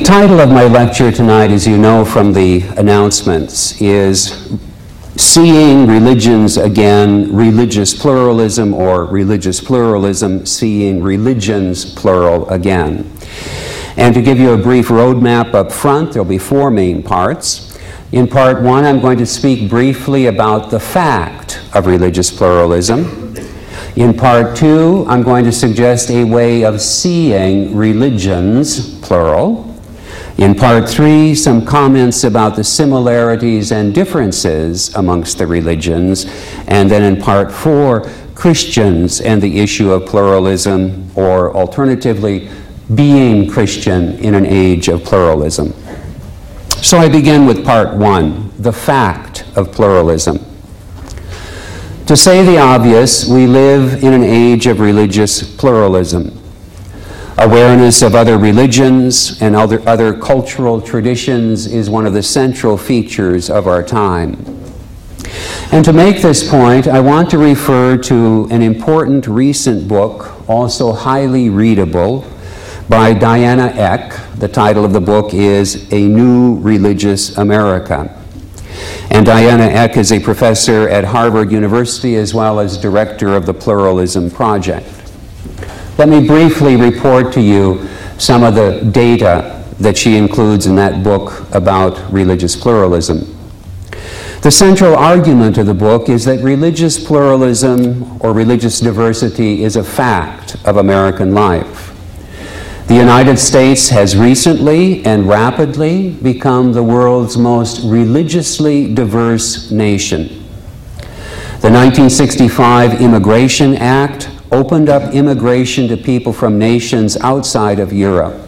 The title of my lecture tonight, as you know from the announcements, is Seeing Religions Again, Religious Pluralism, or Religious Pluralism, Seeing Religions Plural Again. And to give you a brief roadmap up front, there'll be four main parts. In part one, I'm going to speak briefly about the fact of religious pluralism. In part two, I'm going to suggest a way of seeing religions, plural. In part three, some comments about the similarities and differences amongst the religions. And then in part four, Christians and the issue of pluralism, or alternatively, being Christian in an age of pluralism. So I begin with part one the fact of pluralism. To say the obvious, we live in an age of religious pluralism. Awareness of other religions and other, other cultural traditions is one of the central features of our time. And to make this point, I want to refer to an important recent book, also highly readable, by Diana Eck. The title of the book is A New Religious America. And Diana Eck is a professor at Harvard University as well as director of the Pluralism Project. Let me briefly report to you some of the data that she includes in that book about religious pluralism. The central argument of the book is that religious pluralism or religious diversity is a fact of American life. The United States has recently and rapidly become the world's most religiously diverse nation. The 1965 Immigration Act opened up immigration to people from nations outside of Europe.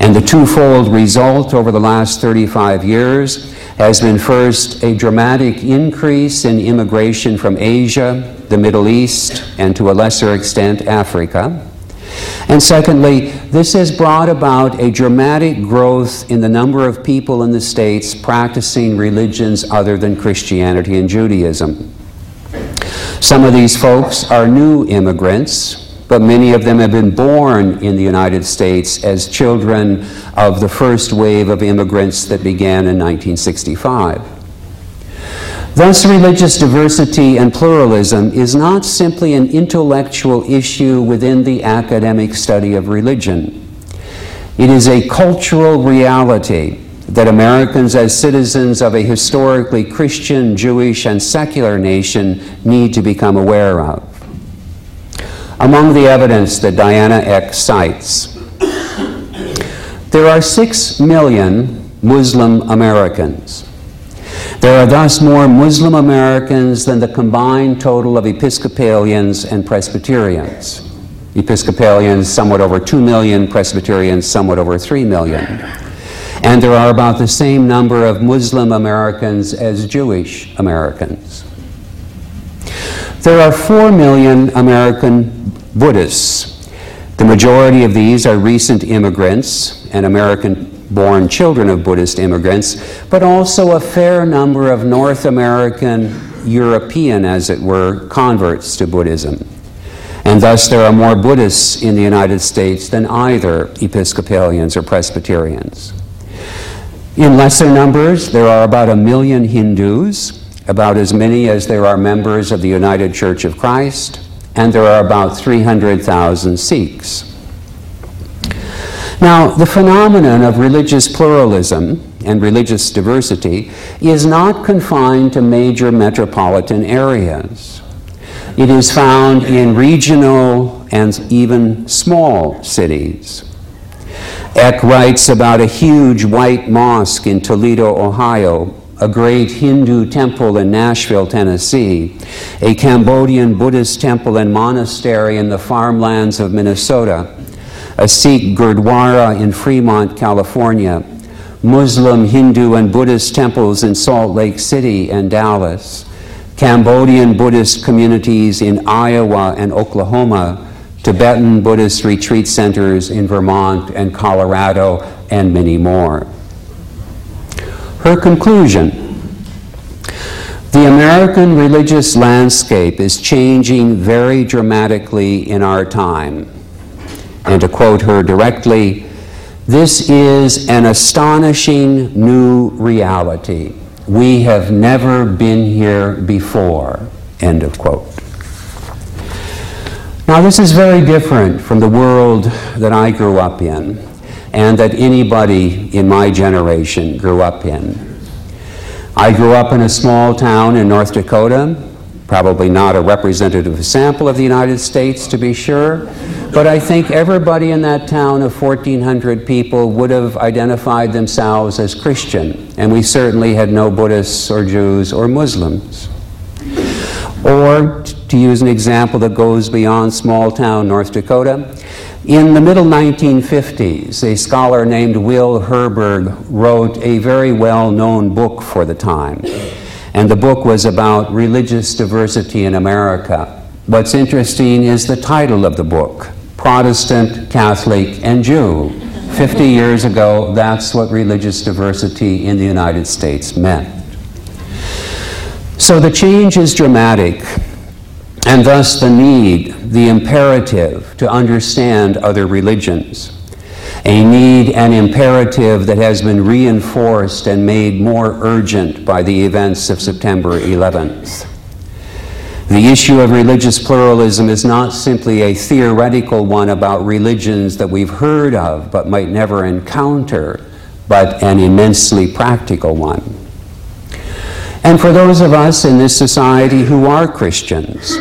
And the twofold result over the last 35 years has been first a dramatic increase in immigration from Asia, the Middle East, and to a lesser extent, Africa. And secondly, this has brought about a dramatic growth in the number of people in the States practicing religions other than Christianity and Judaism. Some of these folks are new immigrants, but many of them have been born in the United States as children of the first wave of immigrants that began in 1965. Thus, religious diversity and pluralism is not simply an intellectual issue within the academic study of religion. It is a cultural reality that Americans, as citizens of a historically Christian, Jewish, and secular nation, need to become aware of. Among the evidence that Diana Eck cites, there are six million Muslim Americans. There are thus more Muslim Americans than the combined total of Episcopalians and Presbyterians. Episcopalians, somewhat over 2 million, Presbyterians, somewhat over 3 million. And there are about the same number of Muslim Americans as Jewish Americans. There are 4 million American Buddhists. The majority of these are recent immigrants and American born children of Buddhist immigrants, but also a fair number of North American, European, as it were, converts to Buddhism. And thus, there are more Buddhists in the United States than either Episcopalians or Presbyterians. In lesser numbers, there are about a million Hindus, about as many as there are members of the United Church of Christ, and there are about 300,000 Sikhs. Now, the phenomenon of religious pluralism and religious diversity is not confined to major metropolitan areas. It is found in regional and even small cities. Eck writes about a huge white mosque in Toledo, Ohio, a great Hindu temple in Nashville, Tennessee, a Cambodian Buddhist temple and monastery in the farmlands of Minnesota, a Sikh Gurdwara in Fremont, California, Muslim, Hindu, and Buddhist temples in Salt Lake City and Dallas, Cambodian Buddhist communities in Iowa and Oklahoma, Tibetan Buddhist retreat centers in Vermont and Colorado, and many more. Her conclusion the American religious landscape is changing very dramatically in our time. And to quote her directly, This is an astonishing new reality. We have never been here before. End of quote. Now, this is very different from the world that I grew up in and that anybody in my generation grew up in. I grew up in a small town in North Dakota, probably not a representative sample of the United States to be sure, but I think everybody in that town of 1,400 people would have identified themselves as Christian, and we certainly had no Buddhists or Jews or Muslims. Or, to use an example that goes beyond small town North Dakota, in the middle 1950s, a scholar named Will Herberg wrote a very well known book for the time. And the book was about religious diversity in America. What's interesting is the title of the book Protestant, Catholic, and Jew. 50 years ago, that's what religious diversity in the United States meant. So the change is dramatic and thus the need, the imperative to understand other religions. A need and imperative that has been reinforced and made more urgent by the events of September 11th. The issue of religious pluralism is not simply a theoretical one about religions that we've heard of but might never encounter, but an immensely practical one. And for those of us in this society who are Christians,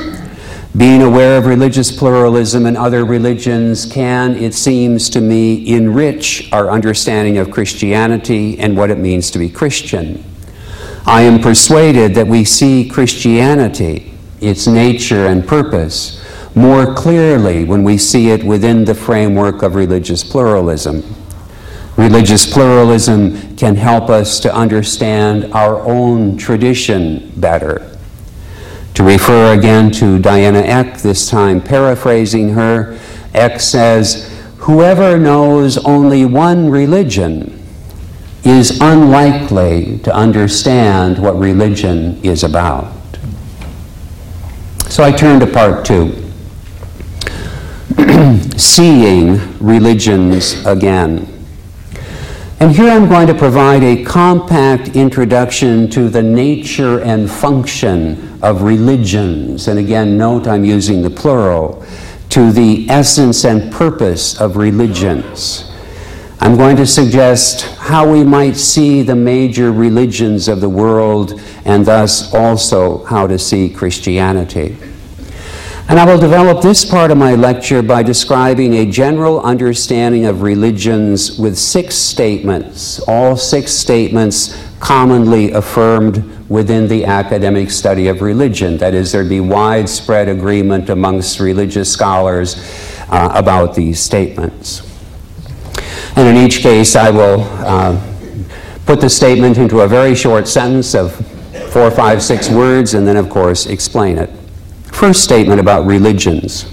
being aware of religious pluralism and other religions can, it seems to me, enrich our understanding of Christianity and what it means to be Christian. I am persuaded that we see Christianity, its nature and purpose, more clearly when we see it within the framework of religious pluralism. Religious pluralism can help us to understand our own tradition better. To refer again to Diana Eck, this time paraphrasing her, Eck says, Whoever knows only one religion is unlikely to understand what religion is about. So I turn to part two seeing religions again. And here I'm going to provide a compact introduction to the nature and function of religions. And again, note I'm using the plural, to the essence and purpose of religions. I'm going to suggest how we might see the major religions of the world and thus also how to see Christianity. And I will develop this part of my lecture by describing a general understanding of religions with six statements, all six statements commonly affirmed within the academic study of religion. That is, there'd be widespread agreement amongst religious scholars uh, about these statements. And in each case, I will uh, put the statement into a very short sentence of four, five, six words, and then, of course, explain it. First statement about religions.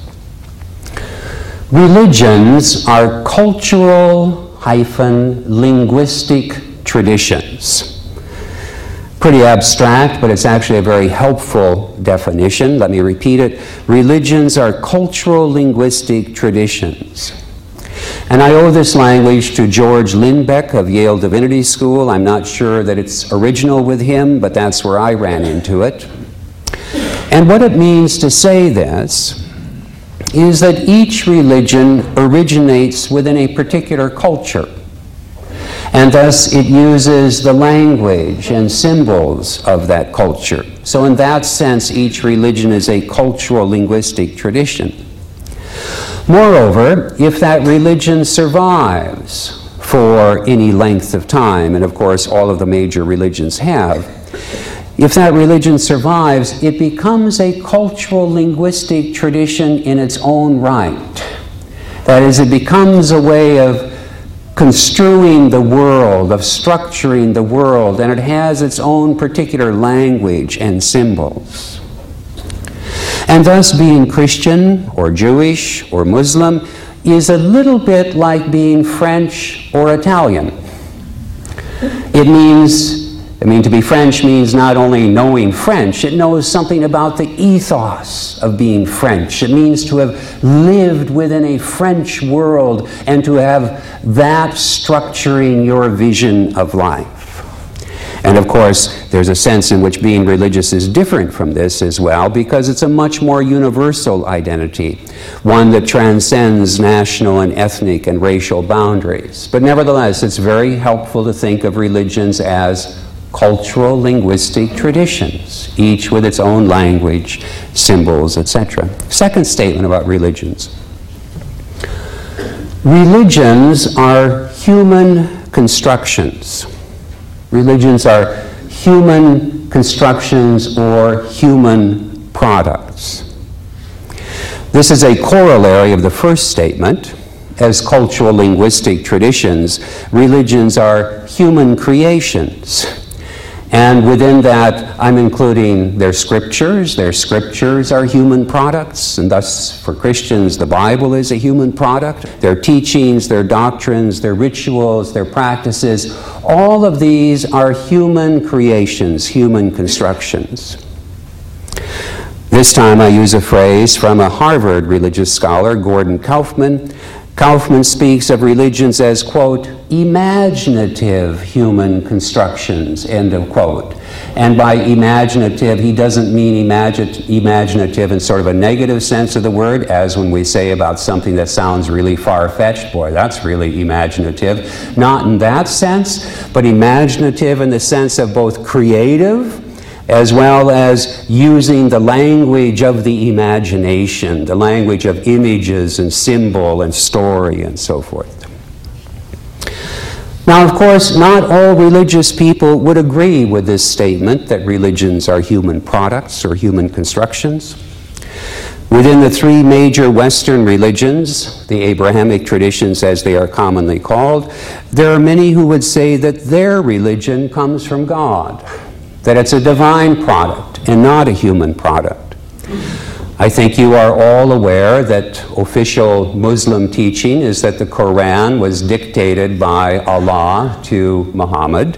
Religions are cultural hyphen linguistic traditions. Pretty abstract, but it's actually a very helpful definition. Let me repeat it. Religions are cultural linguistic traditions. And I owe this language to George Lindbeck of Yale Divinity School. I'm not sure that it's original with him, but that's where I ran into it. And what it means to say this is that each religion originates within a particular culture. And thus it uses the language and symbols of that culture. So, in that sense, each religion is a cultural linguistic tradition. Moreover, if that religion survives for any length of time, and of course all of the major religions have, if that religion survives, it becomes a cultural linguistic tradition in its own right. That is, it becomes a way of construing the world, of structuring the world, and it has its own particular language and symbols. And thus, being Christian or Jewish or Muslim is a little bit like being French or Italian. It means I mean, to be French means not only knowing French, it knows something about the ethos of being French. It means to have lived within a French world and to have that structuring your vision of life. And of course, there's a sense in which being religious is different from this as well because it's a much more universal identity, one that transcends national and ethnic and racial boundaries. But nevertheless, it's very helpful to think of religions as cultural linguistic traditions, each with its own language, symbols, etc. Second statement about religions. Religions are human constructions. Religions are human constructions or human products. This is a corollary of the first statement. As cultural linguistic traditions, religions are human creations. And within that, I'm including their scriptures. Their scriptures are human products, and thus, for Christians, the Bible is a human product. Their teachings, their doctrines, their rituals, their practices, all of these are human creations, human constructions. This time I use a phrase from a Harvard religious scholar, Gordon Kaufman, Kaufman speaks of religions as, quote, imaginative human constructions, end of quote. And by imaginative, he doesn't mean imagi- imaginative in sort of a negative sense of the word, as when we say about something that sounds really far fetched, boy, that's really imaginative. Not in that sense, but imaginative in the sense of both creative as well as using the language of the imagination, the language of images and symbol and story and so forth. Now, of course, not all religious people would agree with this statement that religions are human products or human constructions. Within the three major Western religions, the Abrahamic traditions as they are commonly called, there are many who would say that their religion comes from God that it's a divine product and not a human product. I think you are all aware that official Muslim teaching is that the Quran was dictated by Allah to Muhammad.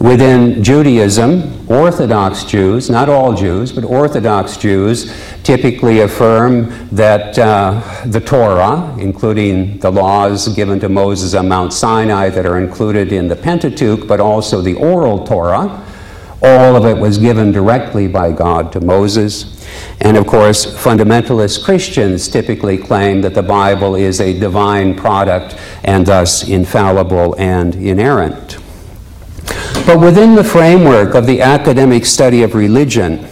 Within Judaism, Orthodox Jews, not all Jews, but Orthodox Jews, typically affirm that uh, the Torah, including the laws given to Moses on Mount Sinai that are included in the Pentateuch, but also the oral Torah, all of it was given directly by God to Moses. And of course, fundamentalist Christians typically claim that the Bible is a divine product and thus infallible and inerrant. But within the framework of the academic study of religion,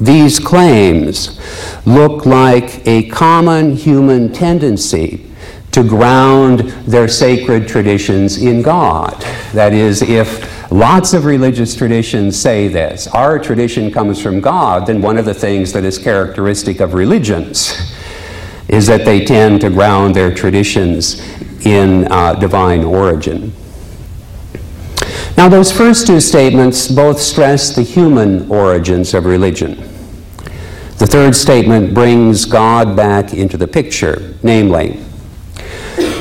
these claims look like a common human tendency to ground their sacred traditions in God. That is, if Lots of religious traditions say this. Our tradition comes from God, then one of the things that is characteristic of religions is that they tend to ground their traditions in uh, divine origin. Now, those first two statements both stress the human origins of religion. The third statement brings God back into the picture, namely,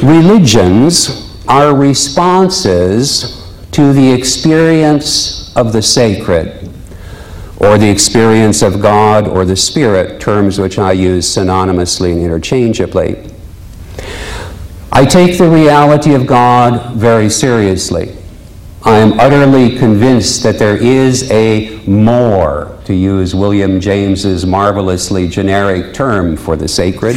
religions are responses to the experience of the sacred, or the experience of God or the Spirit, terms which I use synonymously and interchangeably. I take the reality of God very seriously. I am utterly convinced that there is a more, to use William James's marvelously generic term for the sacred,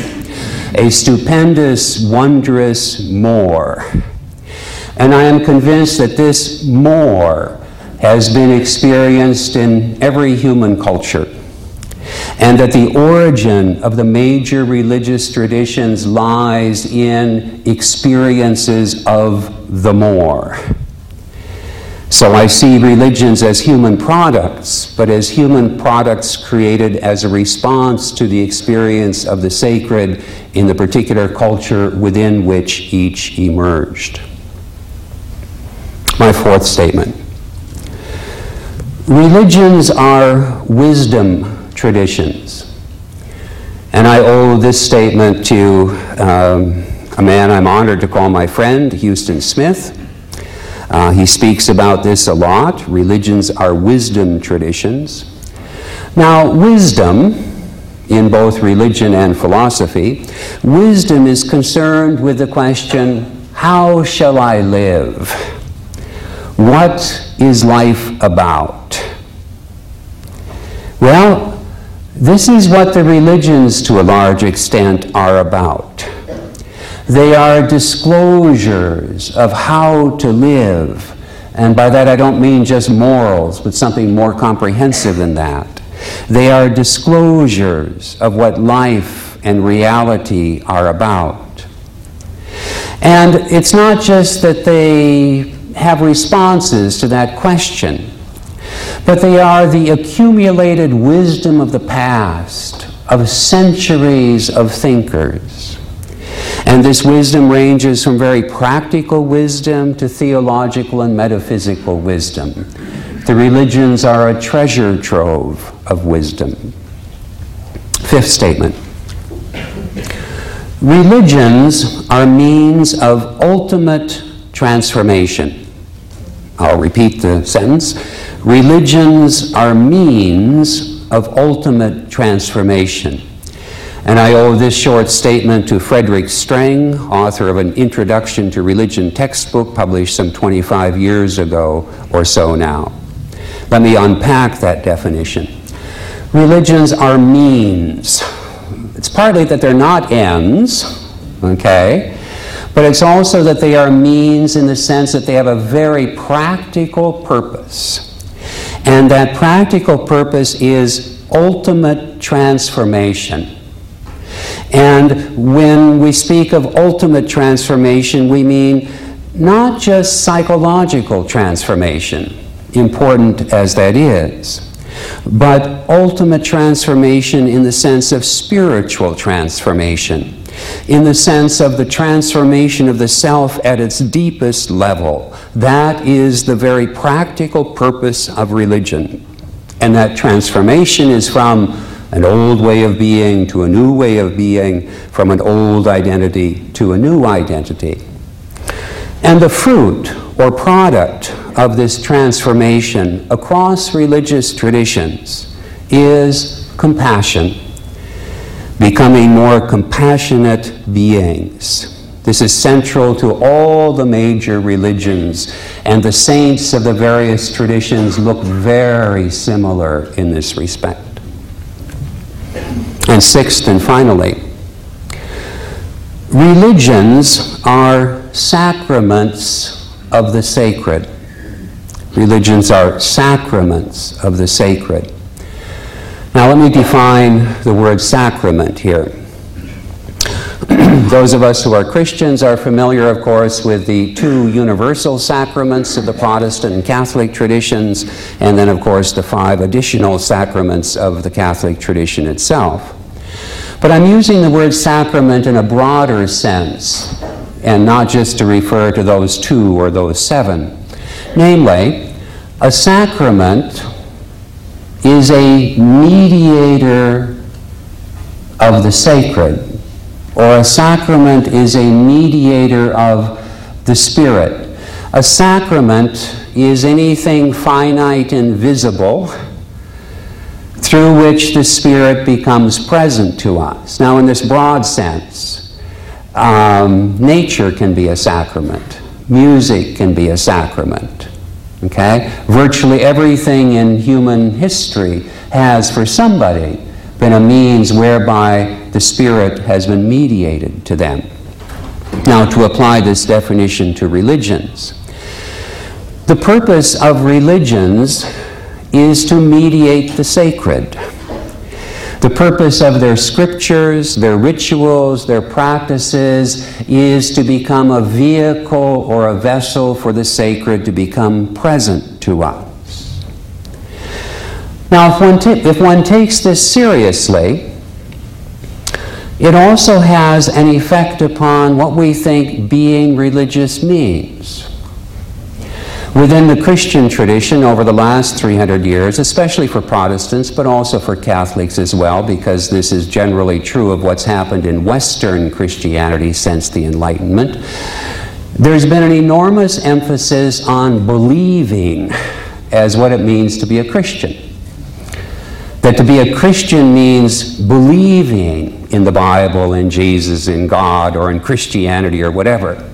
a stupendous, wondrous more and I am convinced that this more has been experienced in every human culture. And that the origin of the major religious traditions lies in experiences of the more. So I see religions as human products, but as human products created as a response to the experience of the sacred in the particular culture within which each emerged. My fourth statement. Religions are wisdom traditions. And I owe this statement to um, a man I'm honored to call my friend, Huston Smith. Uh, he speaks about this a lot. Religions are wisdom traditions. Now, wisdom, in both religion and philosophy, wisdom is concerned with the question how shall I live? What is life about? Well, this is what the religions, to a large extent, are about. They are disclosures of how to live. And by that I don't mean just morals, but something more comprehensive than that. They are disclosures of what life and reality are about. And it's not just that they have responses to that question, but they are the accumulated wisdom of the past, of centuries of thinkers. And this wisdom ranges from very practical wisdom to theological and metaphysical wisdom. The religions are a treasure trove of wisdom. Fifth statement Religions are means of ultimate transformation. I'll repeat the sentence. Religions are means of ultimate transformation. And I owe this short statement to Frederick Streng, author of an Introduction to Religion textbook published some 25 years ago or so now. Let me unpack that definition. Religions are means. It's partly that they're not ends, okay? But it's also that they are means in the sense that they have a very practical purpose. And that practical purpose is ultimate transformation. And when we speak of ultimate transformation, we mean not just psychological transformation important as that is. But ultimate transformation in the sense of spiritual transformation, in the sense of the transformation of the self at its deepest level. That is the very practical purpose of religion. And that transformation is from an old way of being to a new way of being, from an old identity to a new identity. And the fruit or product of this transformation across religious traditions is compassion, becoming more compassionate beings. This is central to all the major religions, and the saints of the various traditions look very similar in this respect. And sixth and finally, religions are sacraments of the sacred. Religions are sacraments of the sacred. Now, let me define the word sacrament here. Those of us who are Christians are familiar, of course, with the two universal sacraments of the Protestant and Catholic traditions, and then, of course, the five additional sacraments of the Catholic tradition itself. But I'm using the word sacrament in a broader sense, and not just to refer to those two or those seven. Namely, a sacrament is a mediator of the sacred, or a sacrament is a mediator of the Spirit. A sacrament is anything finite and visible through which the Spirit becomes present to us. Now, in this broad sense, um, nature can be a sacrament, music can be a sacrament. Okay? Virtually everything in human history has, for somebody, been a means whereby the Spirit has been mediated to them. Now, to apply this definition to religions, the purpose of religions is to mediate the sacred. The purpose of their scriptures, their rituals, their practices is to become a vehicle or a vessel for the sacred to become present to us. Now, if one, if one takes this seriously, it also has an effect upon what we think being religious means. Within the Christian tradition over the last 300 years, especially for Protestants, but also for Catholics as well, because this is generally true of what's happened in Western Christianity since the Enlightenment, There's been an enormous emphasis on believing as what it means to be a Christian. That to be a Christian means believing in the Bible, in Jesus, in God, or in Christianity, or whatever.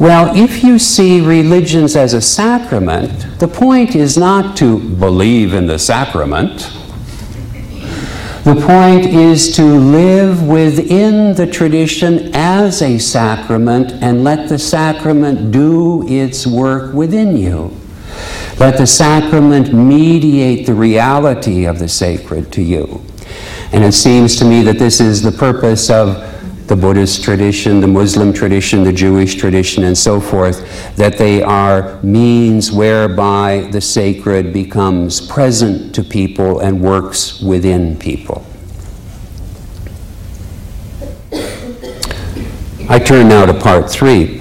Well, if you see religions as a sacrament, the point is not to believe in the sacrament. The point is to live within the tradition as a sacrament and let the sacrament do its work within you. Let the sacrament mediate the reality of the sacred to you. And it seems to me that this is the purpose of the Buddhist tradition, the Muslim tradition, the Jewish tradition, and so forth, that they are means whereby the sacred becomes present to people and works within people. I turn now to part three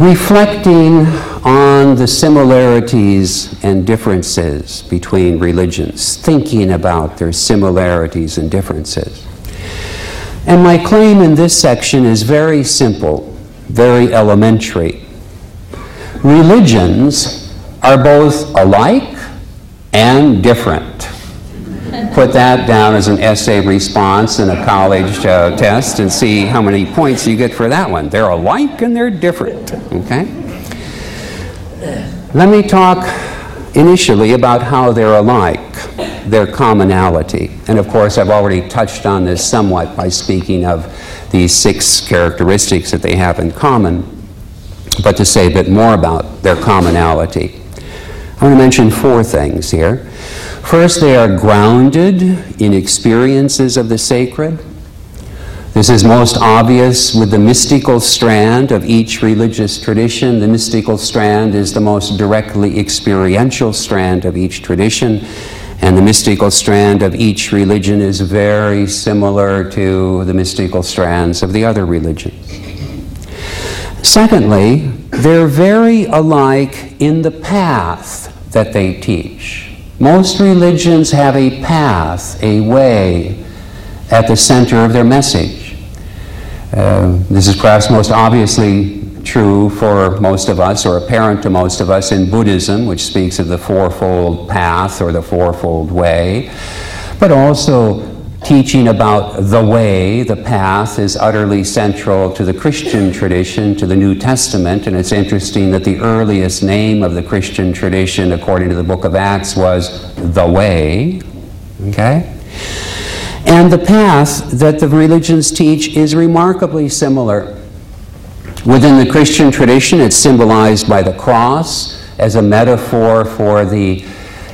reflecting on the similarities and differences between religions, thinking about their similarities and differences. And my claim in this section is very simple, very elementary. Religions are both alike and different put that down as an essay response in a college uh, test and see how many points you get for that one. They're alike and they're different, okay? Let me talk initially about how they're alike, their commonality. And of course, I've already touched on this somewhat by speaking of these six characteristics that they have in common. But to say a bit more about their commonality, I want to mention four things here. First, they are grounded in experiences of the sacred. This is most obvious with the mystical strand of each religious tradition. The mystical strand is the most directly experiential strand of each tradition, and the mystical strand of each religion is very similar to the mystical strands of the other religions. Secondly, they're very alike in the path that they teach. Most religions have a path, a way at the center of their message. Uh, this is perhaps most obviously true for most of us, or apparent to most of us, in Buddhism, which speaks of the fourfold path or the fourfold way, but also teaching about the way, the path, is utterly central to the Christian tradition, to the New Testament. And it's interesting that the earliest name of the Christian tradition, according to the book of Acts, was the way. Okay? And the path that the religions teach is remarkably similar. Within the Christian tradition, it's symbolized by the cross as a metaphor for the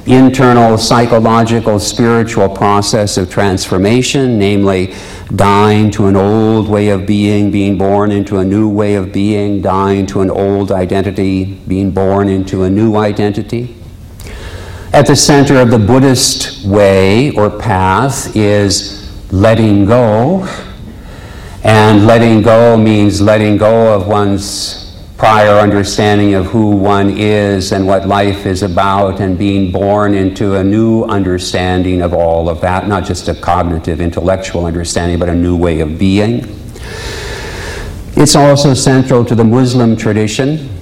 internal psychological spiritual process of transformation, namely dying to an old way of being, being born into a new way of being, dying to an old identity, being born into a new identity. At the center of the Buddhist way or path is letting go. And letting go means letting go of one's prior understanding of who one is and what life is about, and being born into a new understanding of all of that, not just a cognitive, intellectual understanding, but a new way of being. It's also central to the Muslim tradition.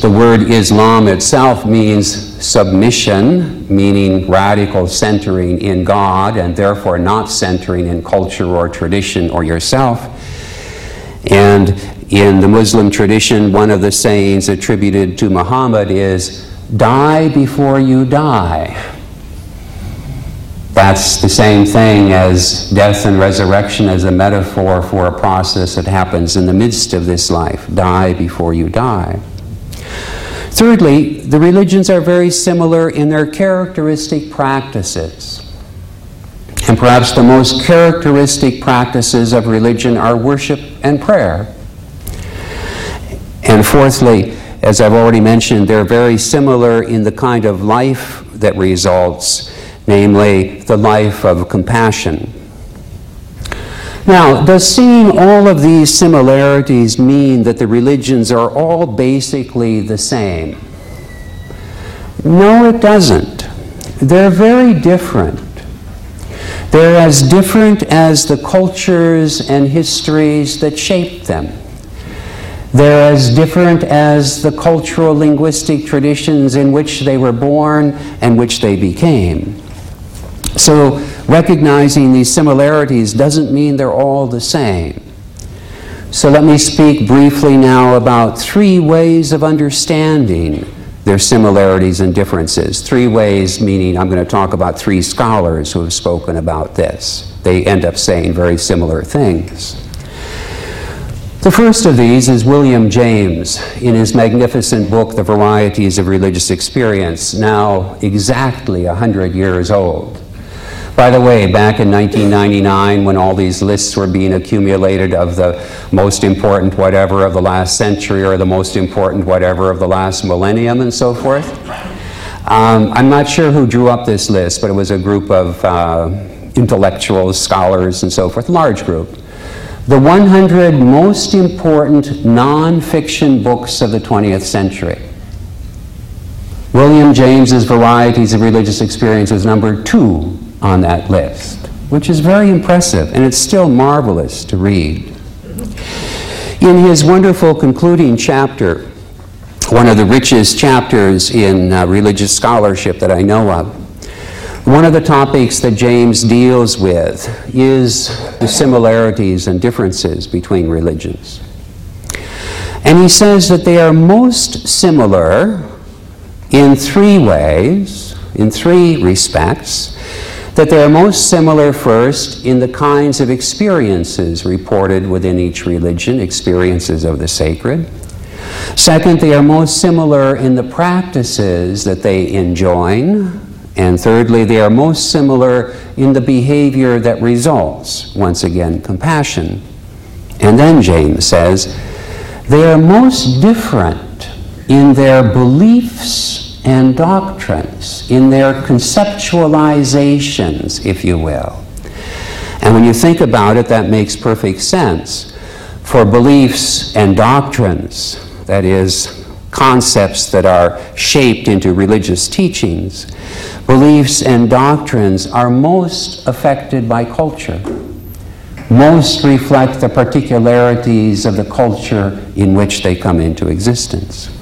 The word Islam itself means submission, meaning radical centering in God, and therefore not centering in culture or tradition or yourself. And in the Muslim tradition, one of the sayings attributed to Muhammad is, Die before you die. That's the same thing as death and resurrection as a metaphor for a process that happens in the midst of this life. Die before you die. Thirdly, the religions are very similar in their characteristic practices. And perhaps the most characteristic practices of religion are worship and prayer. And fourthly, as I've already mentioned, they're very similar in the kind of life that results, namely the life of compassion. Now, does seeing all of these similarities mean that the religions are all basically the same? No, it doesn't. They're very different. They're as different as the cultures and histories that shaped them. They're as different as the cultural linguistic traditions in which they were born and which they became. So, recognizing these similarities doesn't mean they're all the same. So, let me speak briefly now about three ways of understanding their similarities and differences. Three ways, meaning I'm going to talk about three scholars who have spoken about this. They end up saying very similar things. The first of these is William James in his magnificent book, The Varieties of Religious Experience, now exactly 100 years old. By the way, back in 1999, when all these lists were being accumulated of the most important whatever of the last century or the most important whatever of the last millennium and so forth, um, I'm not sure who drew up this list, but it was a group of uh, intellectuals, scholars, and so forth, large group the 100 most important nonfiction books of the 20th century. William James's Varieties of Religious Experience was number two on that list, which is very impressive, and it's still marvelous to read. In his wonderful concluding chapter, one of the richest chapters in uh, religious scholarship that I know of, one of the topics that James deals with is the similarities and differences between religions. And he says that they are most similar in three ways, in three respects. That they are most similar, first, in the kinds of experiences reported within each religion, experiences of the sacred. Second, they are most similar in the practices that they enjoin, and thirdly, they are most similar in the behavior that results. Once again, compassion. And then James says, they are most different in their beliefs and doctrines, in their conceptualizations, if you will. And when you think about it, that makes perfect sense. For beliefs and doctrines, that is, concepts that are shaped into religious teachings, beliefs and doctrines are most affected by culture, most reflect the particularities of the culture in which they come into existence.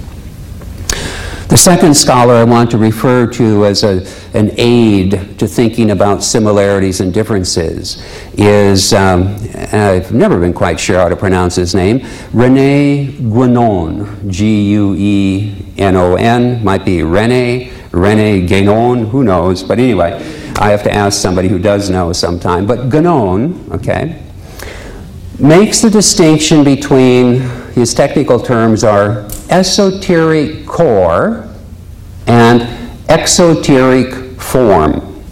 The second scholar I want to refer to as a, an aid to thinking about similarities and differences is, um, I've never been quite sure how to pronounce his name, Rene Guenon, G U E N O N, might be Rene, Rene Guénon, who knows, but anyway, I have to ask somebody who does know sometime. But Guénon, okay, makes the distinction between, his technical terms are esoteric core and exoteric form.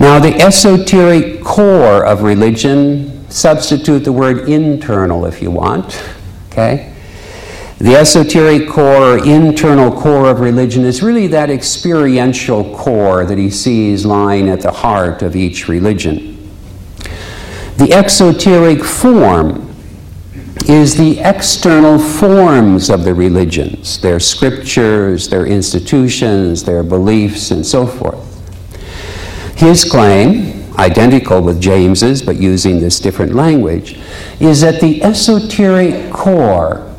Now, the esoteric core of religion, substitute the word internal if you want, okay? The esoteric core, internal core of religion is really that experiential core that he sees lying at the heart of each religion. The exoteric form is the external forms of the religions, their scriptures, their institutions, their beliefs, and so forth. His claim, identical with James's but using this different language, is that the esoteric core,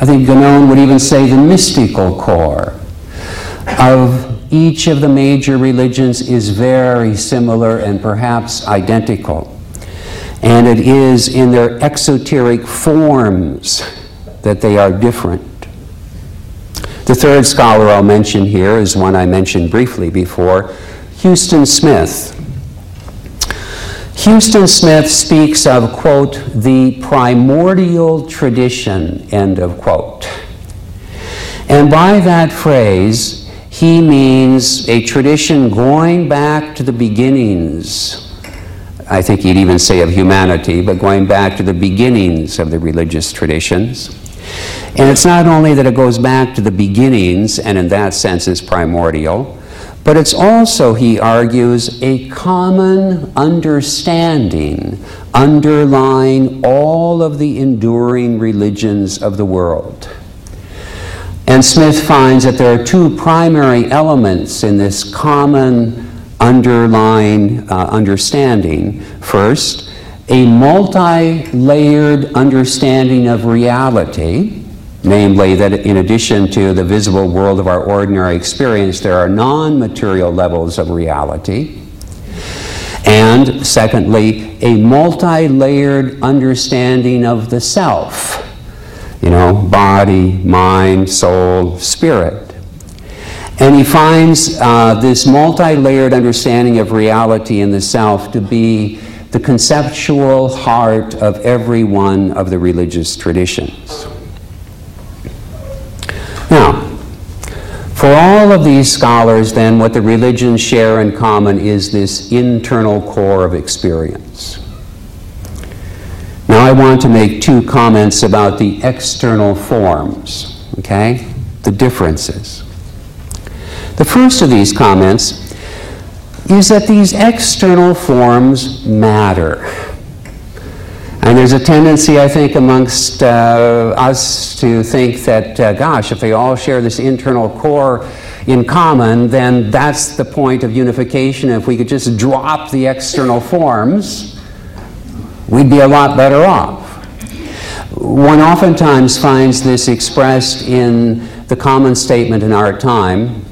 I think Guénon would even say the mystical core, of each of the major religions is very similar and perhaps identical and it is in their exoteric forms that they are different. The third scholar I'll mention here is one I mentioned briefly before Huston Smith. Huston Smith speaks of, quote, the primordial tradition, end of quote. And by that phrase, he means a tradition going back to the beginnings I think he'd even say of humanity, but going back to the beginnings of the religious traditions. And it's not only that it goes back to the beginnings, and in that sense is primordial, but it's also, he argues, a common understanding underlying all of the enduring religions of the world. And Smith finds that there are two primary elements in this common underlying uh, understanding. First, a multi layered understanding of reality, namely, that in addition to the visible world of our ordinary experience, there are non material levels of reality. And secondly, a multi layered understanding of the self, you know, body, mind, soul, spirit. And he finds uh, this multi layered understanding of reality in the self to be the conceptual heart of every one of the religious traditions. Now, for all of these scholars, then, what the religions share in common is this internal core of experience. Now, I want to make two comments about the external forms, okay? The differences. The first of these comments is that these external forms matter. And there's a tendency, I think, amongst uh, us to think that, uh, gosh, if they all share this internal core in common, then that's the point of unification. If we could just drop the external forms, we'd be a lot better off. One oftentimes finds this expressed in the common statement in our time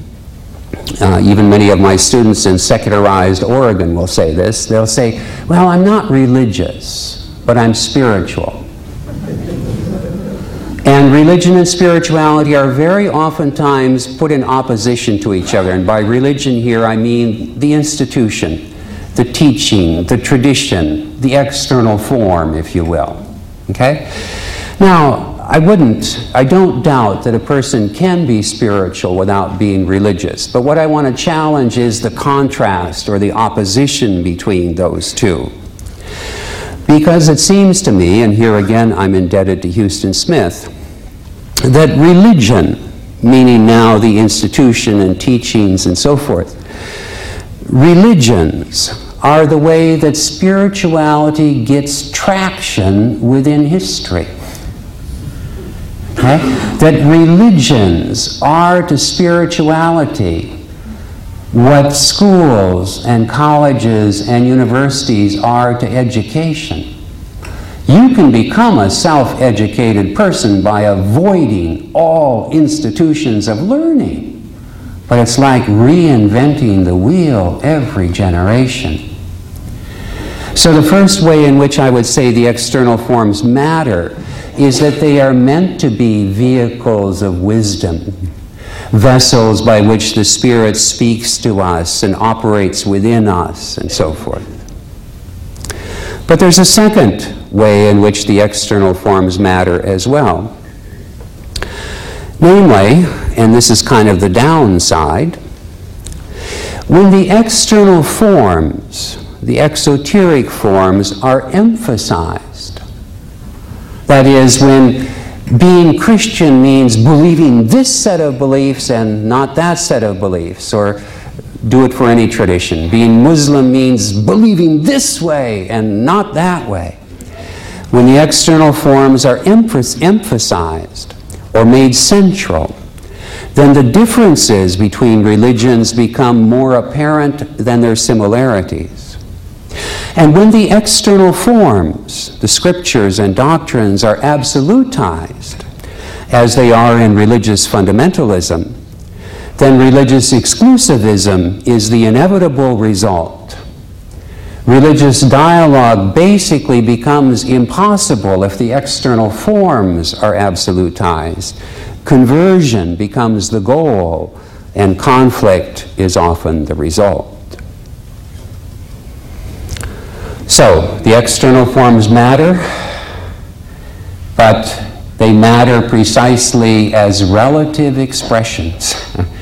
uh, even many of my students in secularized Oregon will say this. They'll say, Well, I'm not religious, but I'm spiritual. and religion and spirituality are very oftentimes put in opposition to each other. And by religion here, I mean the institution, the teaching, the tradition, the external form, if you will. Okay? Now, I wouldn't, I don't doubt that a person can be spiritual without being religious. But what I want to challenge is the contrast or the opposition between those two. Because it seems to me, and here again I'm indebted to Huston Smith, that religion, meaning now the institution and teachings and so forth, religions are the way that spirituality gets traction within history. Okay? That religions are to spirituality what schools and colleges and universities are to education. You can become a self educated person by avoiding all institutions of learning. But it's like reinventing the wheel every generation. So, the first way in which I would say the external forms matter is that they are meant to be vehicles of wisdom, vessels by which the Spirit speaks to us and operates within us, and so forth. But there's a second way in which the external forms matter as well. Namely, and this is kind of the downside, when the external forms, the exoteric forms, are emphasized, that is, when being Christian means believing this set of beliefs and not that set of beliefs, or do it for any tradition. Being Muslim means believing this way and not that way. When the external forms are emphasized or made central, then the differences between religions become more apparent than their similarities. And when the external forms, the scriptures and doctrines, are absolutized, as they are in religious fundamentalism, then religious exclusivism is the inevitable result. Religious dialogue basically becomes impossible if the external forms are absolutized. Conversion becomes the goal, and conflict is often the result. So, the external forms matter, but they matter precisely as relative expressions,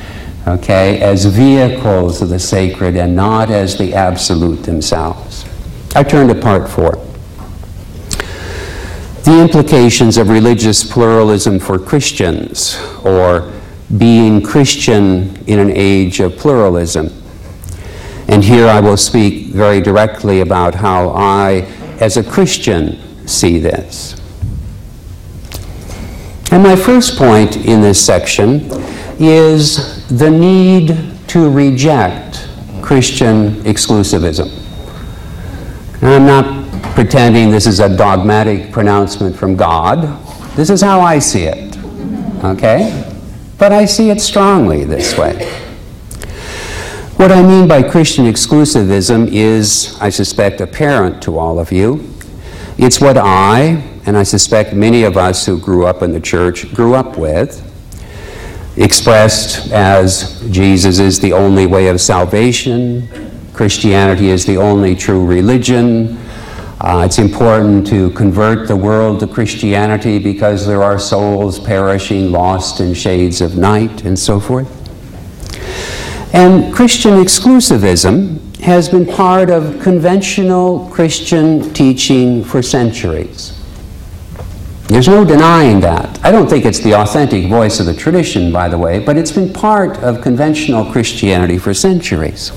okay, as vehicles of the sacred and not as the absolute themselves. I turn to part four. The implications of religious pluralism for Christians, or being Christian in an age of pluralism. And here I will speak very directly about how I, as a Christian, see this. And my first point in this section is the need to reject Christian exclusivism. And I'm not pretending this is a dogmatic pronouncement from God. This is how I see it. Okay? But I see it strongly this way. What I mean by Christian exclusivism is, I suspect, apparent to all of you. It's what I, and I suspect many of us who grew up in the church, grew up with, expressed as Jesus is the only way of salvation, Christianity is the only true religion. Uh, it's important to convert the world to Christianity because there are souls perishing, lost in shades of night, and so forth. And Christian exclusivism has been part of conventional Christian teaching for centuries. There's no denying that. I don't think it's the authentic voice of the tradition, by the way, but it's been part of conventional Christianity for centuries.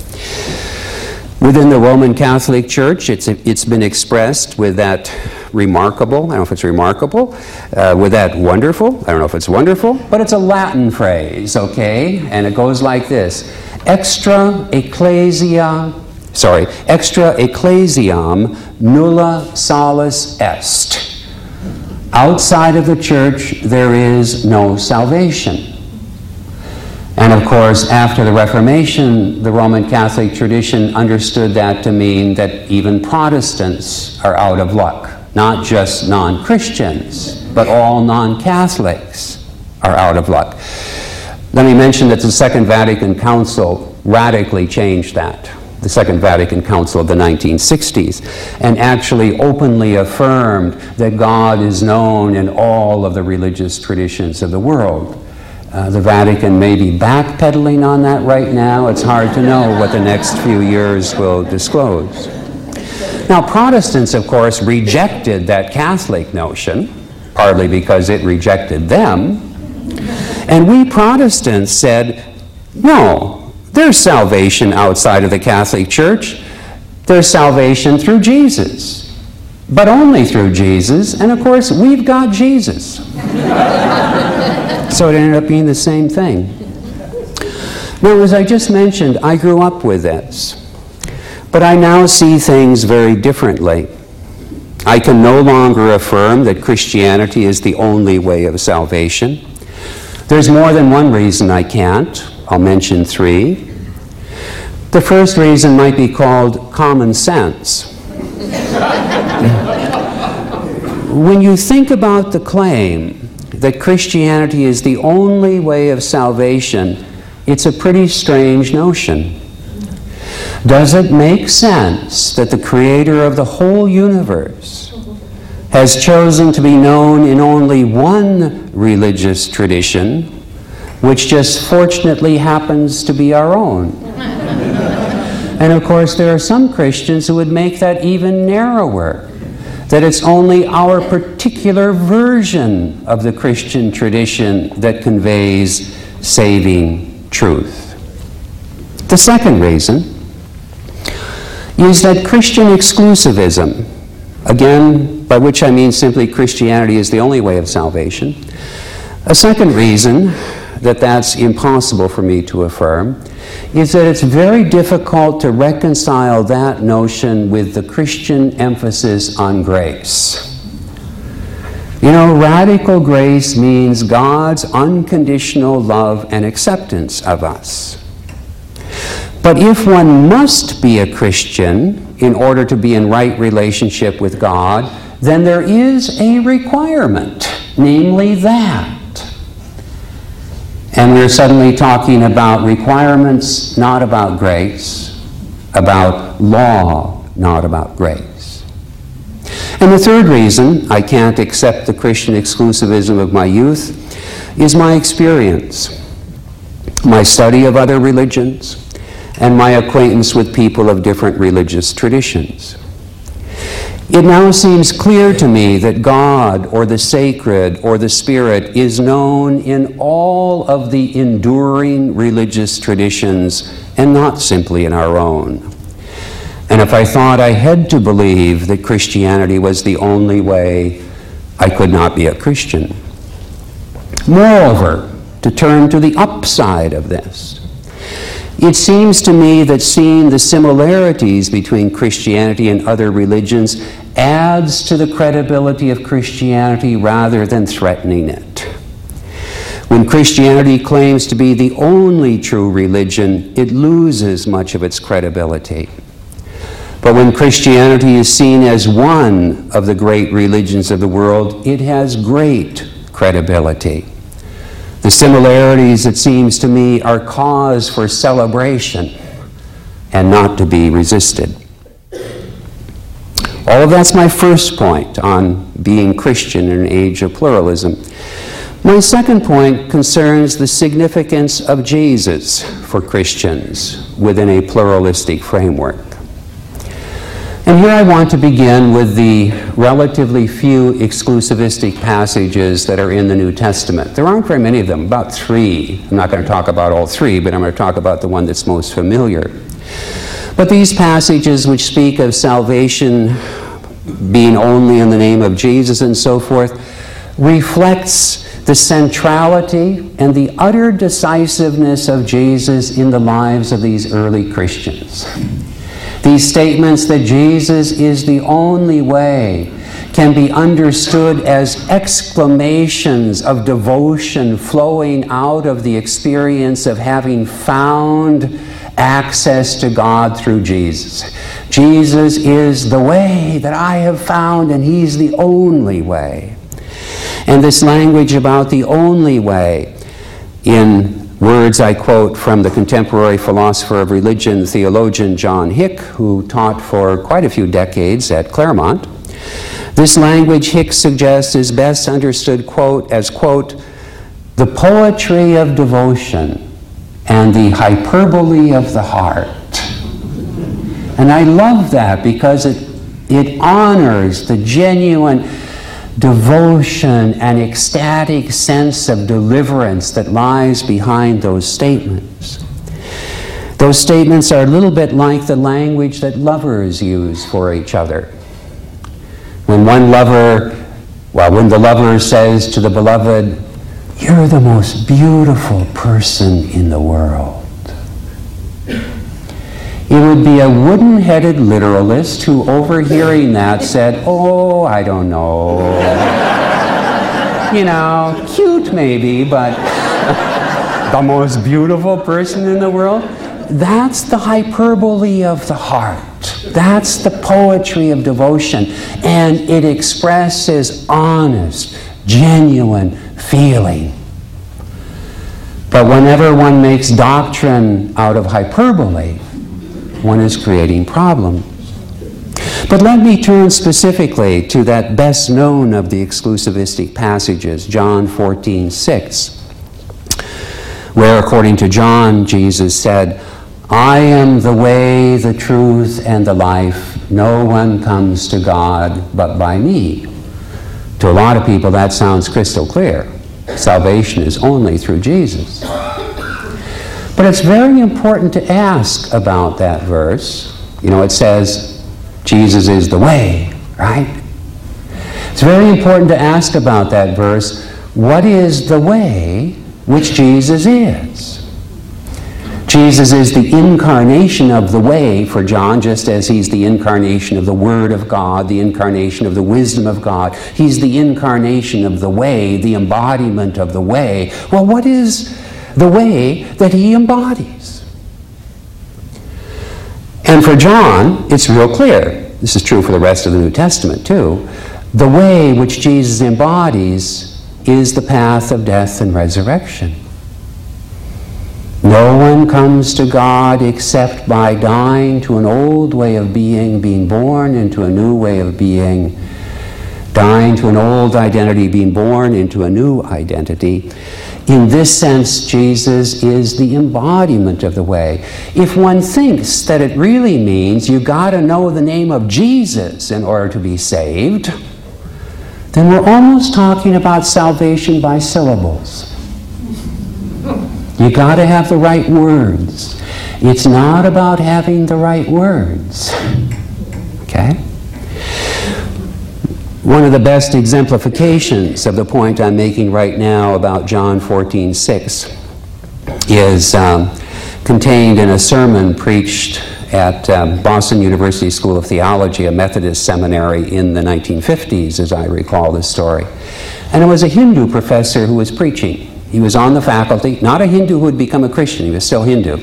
Within the Roman Catholic Church, it's, it's been expressed with that remarkable, I don't know if it's remarkable, uh, with that wonderful, I don't know if it's wonderful, but it's a Latin phrase, okay? And it goes like this Extra ecclesia, sorry, extra ecclesiam nulla salus est. Outside of the church, there is no salvation. And of course, after the Reformation, the Roman Catholic tradition understood that to mean that even Protestants are out of luck. Not just non Christians, but all non Catholics are out of luck. Let me mention that the Second Vatican Council radically changed that. The Second Vatican Council of the 1960s, and actually openly affirmed that God is known in all of the religious traditions of the world. Uh, the Vatican may be backpedaling on that right now. It's hard to know what the next few years will disclose. Now, Protestants, of course, rejected that Catholic notion, partly because it rejected them. And we Protestants said, no, there's salvation outside of the Catholic Church. There's salvation through Jesus, but only through Jesus. And of course, we've got Jesus. So it ended up being the same thing. Now, as I just mentioned, I grew up with this. But I now see things very differently. I can no longer affirm that Christianity is the only way of salvation. There's more than one reason I can't. I'll mention three. The first reason might be called common sense. when you think about the claim that Christianity is the only way of salvation, it's a pretty strange notion. Does it make sense that the creator of the whole universe has chosen to be known in only one religious tradition, which just fortunately happens to be our own? and of course, there are some Christians who would make that even narrower that it's only our particular version of the Christian tradition that conveys saving truth. The second reason is that Christian exclusivism, again, by which I mean simply Christianity is the only way of salvation, a second reason that that's impossible for me to affirm is that it's very difficult to reconcile that notion with the Christian emphasis on grace. You know, radical grace means God's unconditional love and acceptance of us. But if one must be a Christian in order to be in right relationship with God, then there is a requirement, namely that and we're suddenly talking about requirements, not about grace, about law, not about grace. And the third reason I can't accept the Christian exclusivism of my youth is my experience, my study of other religions, and my acquaintance with people of different religious traditions. It now seems clear to me that God or the sacred or the Spirit is known in all of the enduring religious traditions and not simply in our own. And if I thought I had to believe that Christianity was the only way, I could not be a Christian. Moreover, to turn to the upside of this, it seems to me that seeing the similarities between Christianity and other religions adds to the credibility of Christianity rather than threatening it. When Christianity claims to be the only true religion, it loses much of its credibility. But when Christianity is seen as one of the great religions of the world, it has great credibility. The similarities, it seems to me, are cause for celebration and not to be resisted. All of that's my first point on being Christian in an age of pluralism. My second point concerns the significance of Jesus for Christians within a pluralistic framework. And here I want to begin with the relatively few exclusivistic passages that are in the New Testament. There aren't very many of them, about three. I'm not going to talk about all three, but I'm going to talk about the one that's most familiar. But these passages, which speak of salvation being only in the name of Jesus and so forth, reflects the centrality and the utter decisiveness of Jesus in the lives of these early Christians. These statements that Jesus is the only way can be understood as exclamations of devotion flowing out of the experience of having found access to God through Jesus. Jesus is the way that I have found, and He's the only way. And this language about the only way, in words I quote from the contemporary philosopher of religion, theologian John Hick, who taught for quite a few decades at Claremont. This language, Hick suggests, is best understood, quote, as, quote, the poetry of devotion and the hyperbole of the heart. And I love that because it, it honors the genuine devotion and ecstatic sense of deliverance that lies behind those statements. Those statements are a little bit like the language that lovers use for each other. When one lover, well, when the lover says to the beloved, You're the most beautiful person in the world. It would be a wooden headed literalist who, overhearing that, said, Oh, I don't know. you know, cute maybe, but the most beautiful person in the world. That's the hyperbole of the heart. That's the poetry of devotion. And it expresses honest, genuine feeling. But whenever one makes doctrine out of hyperbole, one is creating problems. But let me turn specifically to that best known of the exclusivistic passages, John 14, 6, where, according to John, Jesus said, I am the way, the truth, and the life. No one comes to God but by me. To a lot of people, that sounds crystal clear. Salvation is only through Jesus. But it's very important to ask about that verse. You know, it says, Jesus is the way, right? It's very important to ask about that verse. What is the way which Jesus is? Jesus is the incarnation of the way for John, just as he's the incarnation of the Word of God, the incarnation of the wisdom of God. He's the incarnation of the way, the embodiment of the way. Well, what is the way that he embodies. And for John, it's real clear. This is true for the rest of the New Testament too. The way which Jesus embodies is the path of death and resurrection. No one comes to God except by dying to an old way of being, being born into a new way of being, dying to an old identity, being born into a new identity. In this sense, Jesus is the embodiment of the way. If one thinks that it really means you got to know the name of Jesus in order to be saved, then we're almost talking about salvation by syllables. You got to have the right words. It's not about having the right words. Okay? One of the best exemplifications of the point I'm making right now about John 14, 6 is um, contained in a sermon preached at um, Boston University School of Theology, a Methodist seminary in the 1950s, as I recall this story. And it was a Hindu professor who was preaching. He was on the faculty, not a Hindu who had become a Christian, he was still Hindu.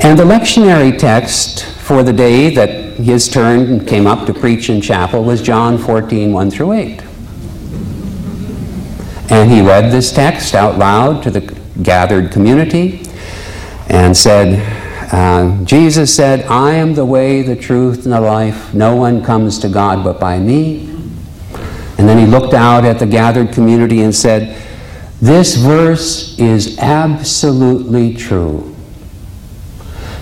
And the lectionary text for the day that his turn came up to preach in chapel was John 14, 1 through 8. And he read this text out loud to the gathered community and said, uh, Jesus said, I am the way, the truth, and the life. No one comes to God but by me. And then he looked out at the gathered community and said, This verse is absolutely true.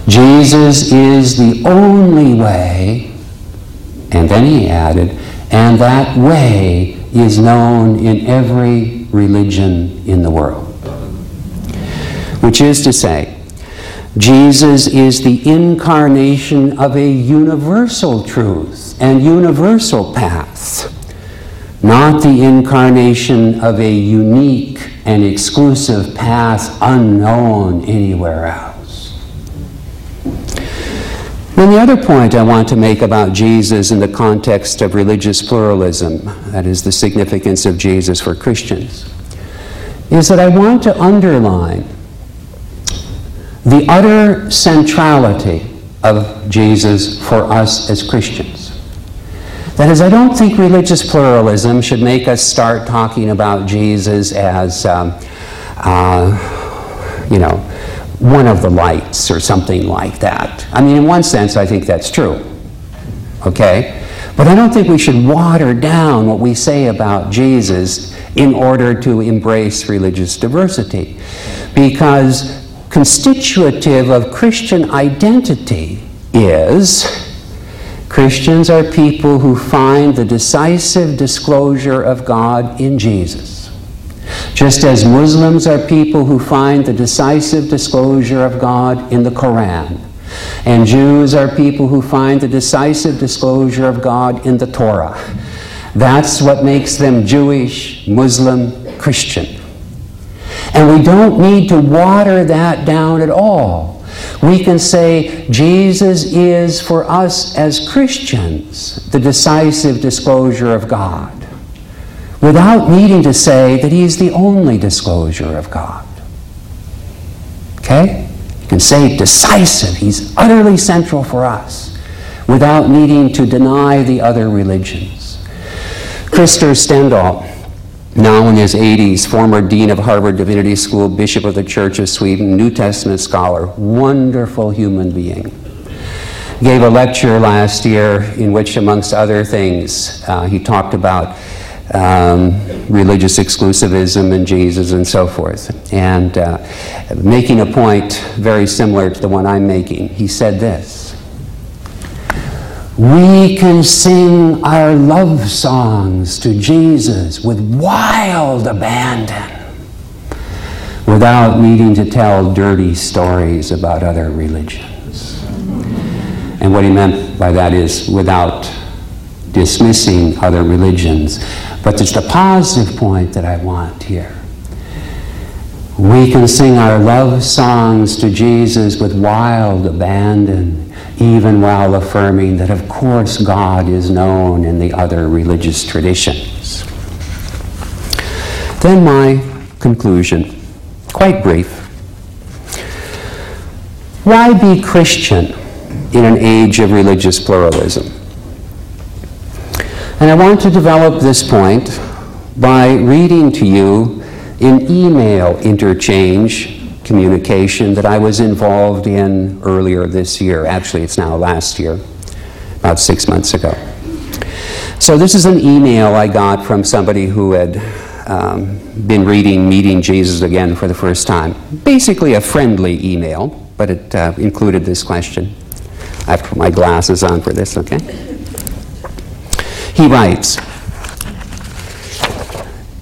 Jesus is the only way. And then he added, and that way is known in every religion in the world. Which is to say, Jesus is the incarnation of a universal truth and universal path, not the incarnation of a unique and exclusive path unknown anywhere else. And the other point I want to make about Jesus in the context of religious pluralism, that is the significance of Jesus for Christians, is that I want to underline the utter centrality of Jesus for us as Christians. That is, I don't think religious pluralism should make us start talking about Jesus as, um, uh, you know, one of the lights or something like that. I mean, in one sense, I think that's true. Okay? But I don't think we should water down what we say about Jesus in order to embrace religious diversity. Because constitutive of Christian identity is Christians are people who find the decisive disclosure of God in Jesus. Just as Muslims are people who find the decisive disclosure of God in the Koran, and Jews are people who find the decisive disclosure of God in the Torah. That's what makes them Jewish, Muslim, Christian. And we don't need to water that down at all. We can say Jesus is for us as Christians the decisive disclosure of God without needing to say that He is the only disclosure of God. Okay? You can say decisive, He's utterly central for us without needing to deny the other religions. Krister Stendahl, now in his 80s, former dean of Harvard Divinity School, bishop of the Church of Sweden, New Testament scholar, wonderful human being gave a lecture last year in which, amongst other things, uh, he talked about um, religious exclusivism and Jesus and so forth. And uh, making a point very similar to the one I'm making, he said this We can sing our love songs to Jesus with wild abandon without needing to tell dirty stories about other religions. And what he meant by that is without dismissing other religions, but there's the positive point that I want here. We can sing our love songs to Jesus with wild abandon, even while affirming that, of course, God is known in the other religious traditions. Then, my conclusion, quite brief. Why be Christian in an age of religious pluralism? And I want to develop this point by reading to you an email interchange communication that I was involved in earlier this year. Actually, it's now last year, about six months ago. So, this is an email I got from somebody who had um, been reading Meeting Jesus Again for the first time. Basically, a friendly email, but it uh, included this question. I have to put my glasses on for this, okay? He writes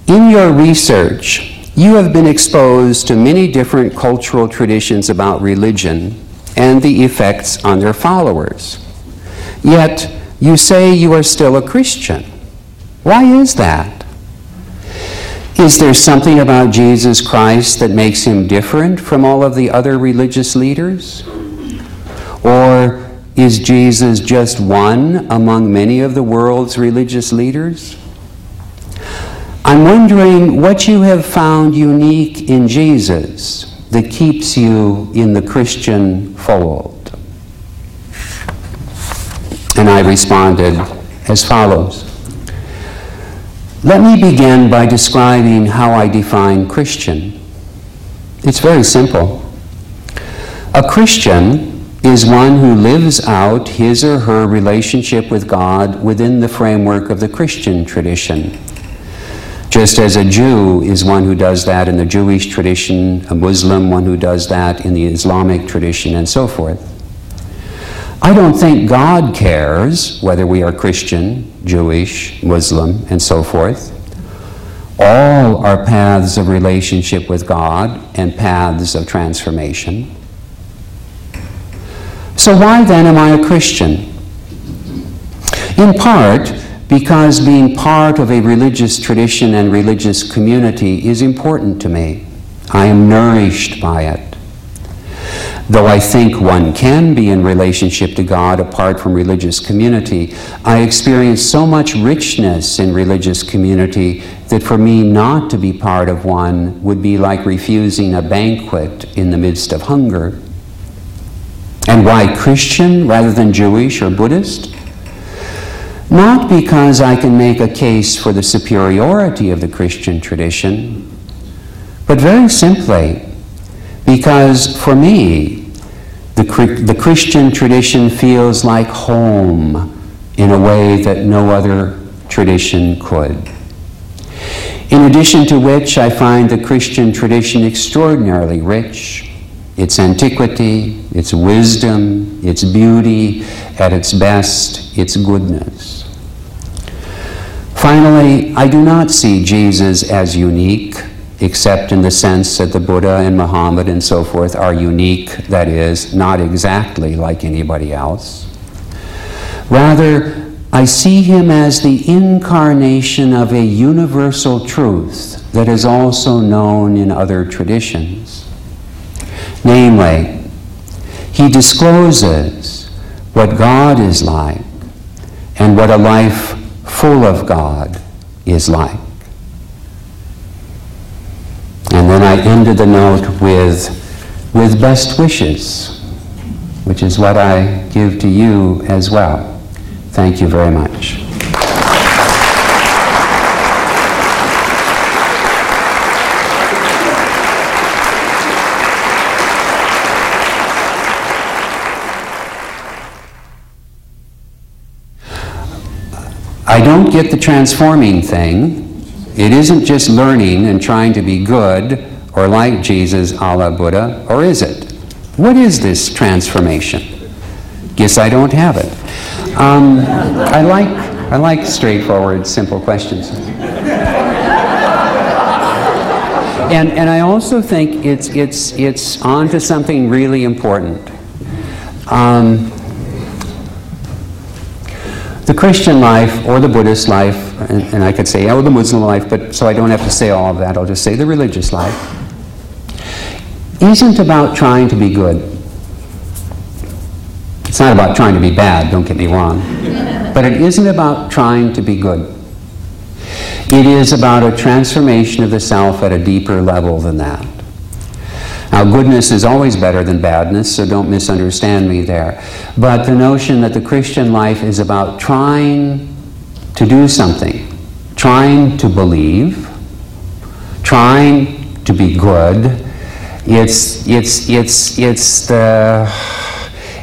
In your research, you have been exposed to many different cultural traditions about religion and the effects on their followers. Yet, you say you are still a Christian. Why is that? Is there something about Jesus Christ that makes him different from all of the other religious leaders? Or is Jesus just one among many of the world's religious leaders? I'm wondering what you have found unique in Jesus that keeps you in the Christian fold. And I responded as follows Let me begin by describing how I define Christian. It's very simple. A Christian is one who lives out his or her relationship with God within the framework of the Christian tradition. Just as a Jew is one who does that in the Jewish tradition, a Muslim, one who does that in the Islamic tradition, and so forth. I don't think God cares whether we are Christian, Jewish, Muslim, and so forth. All are paths of relationship with God and paths of transformation. So, why then am I a Christian? In part, because being part of a religious tradition and religious community is important to me. I am nourished by it. Though I think one can be in relationship to God apart from religious community, I experience so much richness in religious community that for me not to be part of one would be like refusing a banquet in the midst of hunger. And why Christian rather than Jewish or Buddhist? Not because I can make a case for the superiority of the Christian tradition, but very simply because for me, the, the Christian tradition feels like home in a way that no other tradition could. In addition to which, I find the Christian tradition extraordinarily rich. Its antiquity, its wisdom, its beauty, at its best, its goodness. Finally, I do not see Jesus as unique except in the sense that the Buddha and Muhammad and so forth are unique, that is, not exactly like anybody else. Rather, I see him as the incarnation of a universal truth that is also known in other traditions. Namely, he discloses what God is like and what a life full of God is like. And then I ended the note with, with best wishes, which is what I give to you as well. Thank you very much. I don't get the transforming thing. It isn't just learning and trying to be good or like Jesus a la Buddha, or is it? What is this transformation? Guess I don't have it. Um, I like I like straightforward, simple questions. and and I also think it's it's it's on to something really important. Um, the Christian life or the Buddhist life, and, and, I could say, oh, the Muslim life, but so I don't have to say all of that, I'll just say the religious life, isn't about trying to be good. It's not about trying to be bad, don't get me wrong. but it isn't about trying to be good. It is about a transformation of the self at a deeper level than that. Now, goodness is always better than badness, so don't misunderstand me there. But the notion that the Christian life is about trying to do something, trying to believe, trying to be good, it's, it's, it's, it's, the,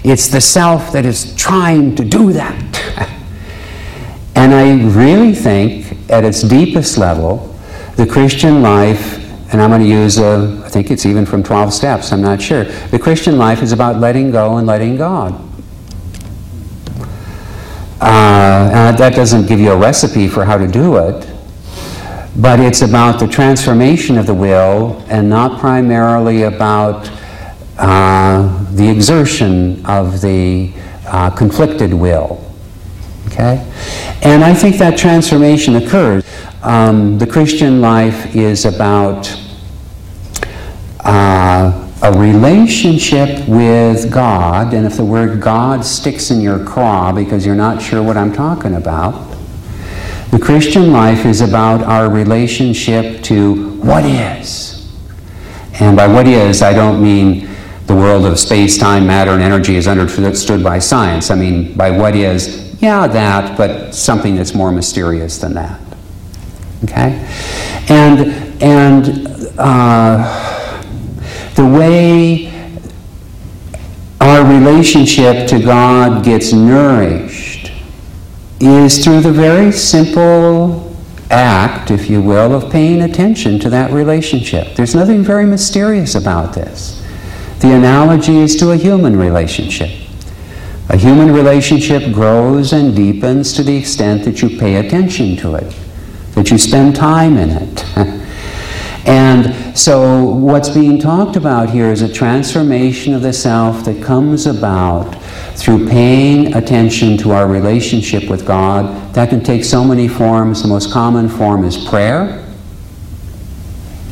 it's the self that is trying to do that. and I really think, at its deepest level, the Christian life and I'm going to use, a, I think it's even from 12 steps, I'm not sure. The Christian life is about letting go and letting God. Uh, that doesn't give you a recipe for how to do it, but it's about the transformation of the will and not primarily about uh, the exertion of the uh, conflicted will. Okay? And I think that transformation occurs. Um, the Christian life is about uh, a relationship with God, and if the word God sticks in your craw because you're not sure what I'm talking about, the Christian life is about our relationship to what is. And by what is, I don't mean the world of space, time, matter, and energy is understood by science. I mean, by what is, yeah, that, but something that's more mysterious than that. Okay? And, and uh, the way our relationship to God gets nourished is through the very simple act, if you will, of paying attention to that relationship. There's nothing very mysterious about this. The analogy is to a human relationship. A human relationship grows and deepens to the extent that you pay attention to it, that you spend time in it. and so, what's being talked about here is a transformation of the self that comes about through paying attention to our relationship with God. That can take so many forms. The most common form is prayer,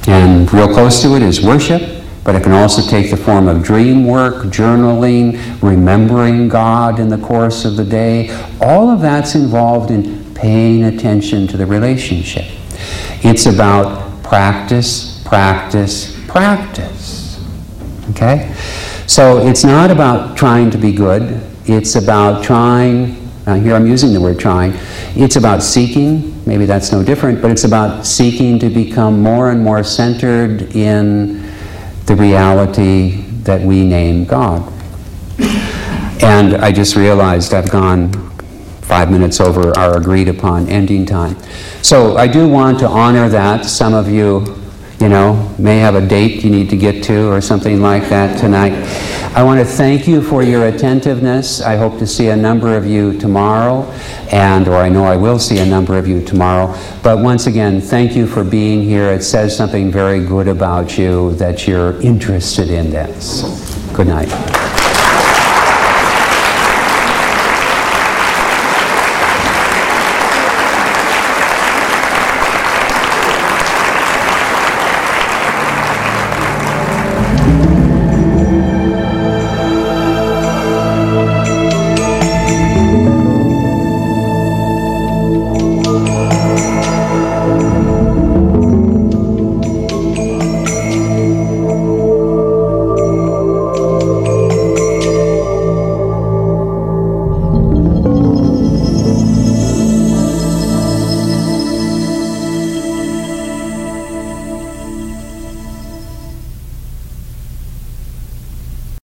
and real close to it is worship but it can also take the form of dream work, journaling, remembering God in the course of the day. All of that's involved in paying attention to the relationship. It's about practice, practice, practice. Okay? So it's not about trying to be good, it's about trying. Here I'm using the word trying. It's about seeking, maybe that's no different, but it's about seeking to become more and more centered in the reality that we name God. And I just realized I've gone five minutes over our agreed upon ending time. So I do want to honor that. Some of you, you know, may have a date you need to get to or something like that tonight. I want to thank you for your attentiveness. I hope to see a number of you tomorrow, and or I know I will see a number of you tomorrow. But once again, thank you for being here. It says something very good about you that you're interested in this. Good night.